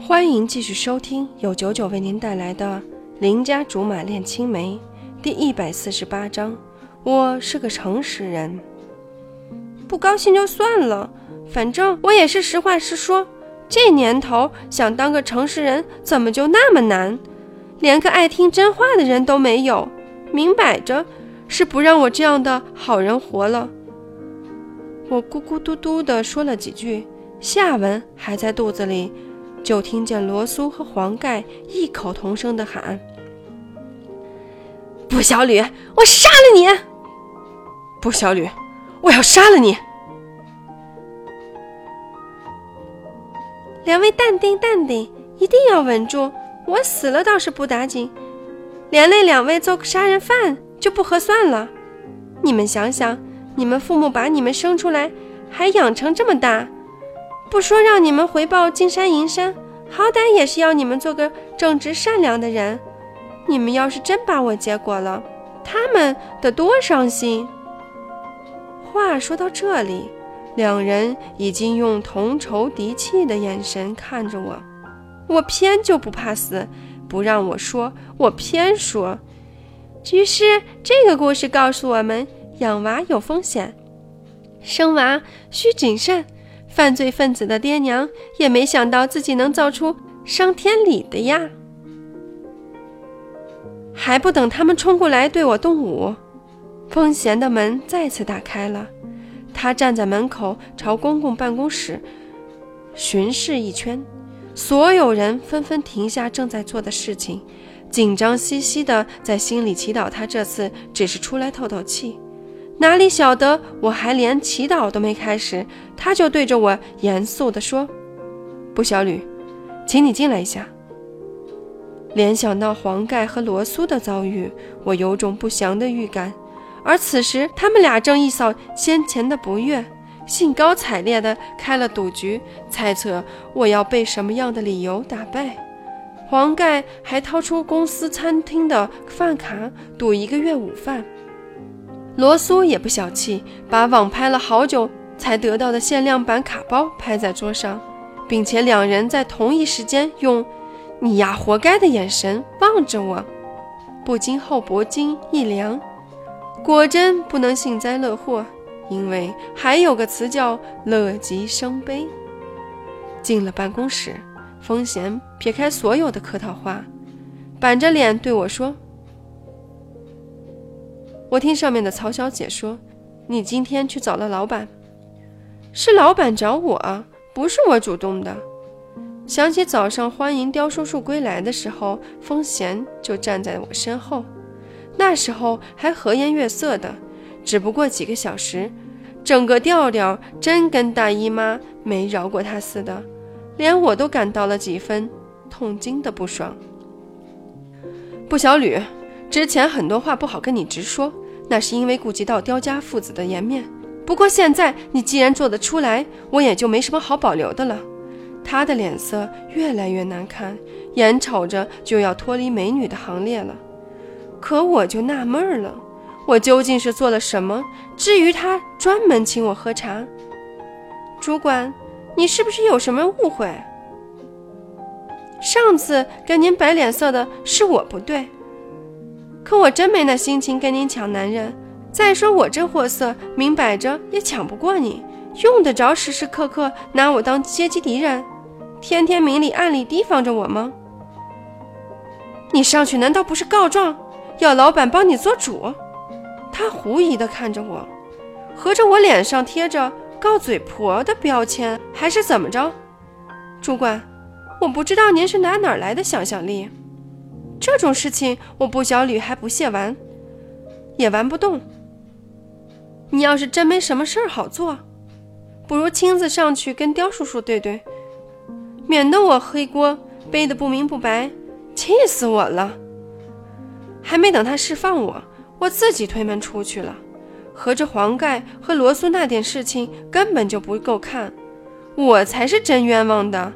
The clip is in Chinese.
欢迎继续收听由九九为您带来的《邻家竹马恋青梅》第一百四十八章。我是个诚实人，不高兴就算了，反正我也是实话实说。这年头想当个诚实人，怎么就那么难？连个爱听真话的人都没有，明摆着是不让我这样的好人活了。我咕咕嘟嘟地说了几句，下文还在肚子里。就听见罗苏和黄盖异口同声的喊：“不，小吕，我杀了你！不，小吕，我要杀了你！”两位淡定，淡定，一定要稳住。我死了倒是不打紧，连累两位做个杀人犯就不合算了。你们想想，你们父母把你们生出来，还养成这么大。不说让你们回报金山银山，好歹也是要你们做个正直善良的人。你们要是真把我结果了，他们得多伤心。话说到这里，两人已经用同仇敌气的眼神看着我。我偏就不怕死，不让我说，我偏说。于是这个故事告诉我们：养娃有风险，生娃需谨慎。犯罪分子的爹娘也没想到自己能造出伤天理的呀！还不等他们冲过来对我动武，风贤的门再次打开了。他站在门口，朝公共办公室巡视一圈，所有人纷纷停下正在做的事情，紧张兮兮的在心里祈祷他这次只是出来透透气。哪里晓得，我还连祈祷都没开始，他就对着我严肃地说：“不，小吕，请你进来一下。”联想到黄盖和罗苏的遭遇，我有种不祥的预感。而此时，他们俩正一扫先前的不悦，兴高采烈地开了赌局，猜测我要被什么样的理由打败。黄盖还掏出公司餐厅的饭卡，赌一个月午饭。罗苏也不小气，把网拍了好久才得到的限量版卡包拍在桌上，并且两人在同一时间用“你呀，活该”的眼神望着我，不禁后脖颈一凉。果真不能幸灾乐祸，因为还有个词叫“乐极生悲”。进了办公室，风贤撇开所有的客套话，板着脸对我说。我听上面的曹小姐说，你今天去找了老板，是老板找我，不是我主动的。想起早上欢迎刁叔叔归来的时候，风贤就站在我身后，那时候还和颜悦色的，只不过几个小时，整个调调真跟大姨妈没饶过他似的，连我都感到了几分痛经的不爽。不，小吕，之前很多话不好跟你直说。那是因为顾及到刁家父子的颜面。不过现在你既然做得出来，我也就没什么好保留的了。他的脸色越来越难看，眼瞅着就要脱离美女的行列了。可我就纳闷了，我究竟是做了什么？至于他专门请我喝茶，主管，你是不是有什么误会？上次跟您摆脸色的是我不对。可我真没那心情跟您抢男人。再说我这货色，明摆着也抢不过你，用得着时时刻刻拿我当阶级敌人，天天明里暗里提防着我吗？你上去难道不是告状，要老板帮你做主？他狐疑地看着我，合着我脸上贴着告嘴婆的标签，还是怎么着？主管，我不知道您是拿哪儿来的想象力。这种事情我不小吕还不屑玩，也玩不动。你要是真没什么事儿好做，不如亲自上去跟刁叔叔对对，免得我黑锅背得不明不白，气死我了。还没等他释放我，我自己推门出去了。合着黄盖和罗苏那点事情根本就不够看，我才是真冤枉的。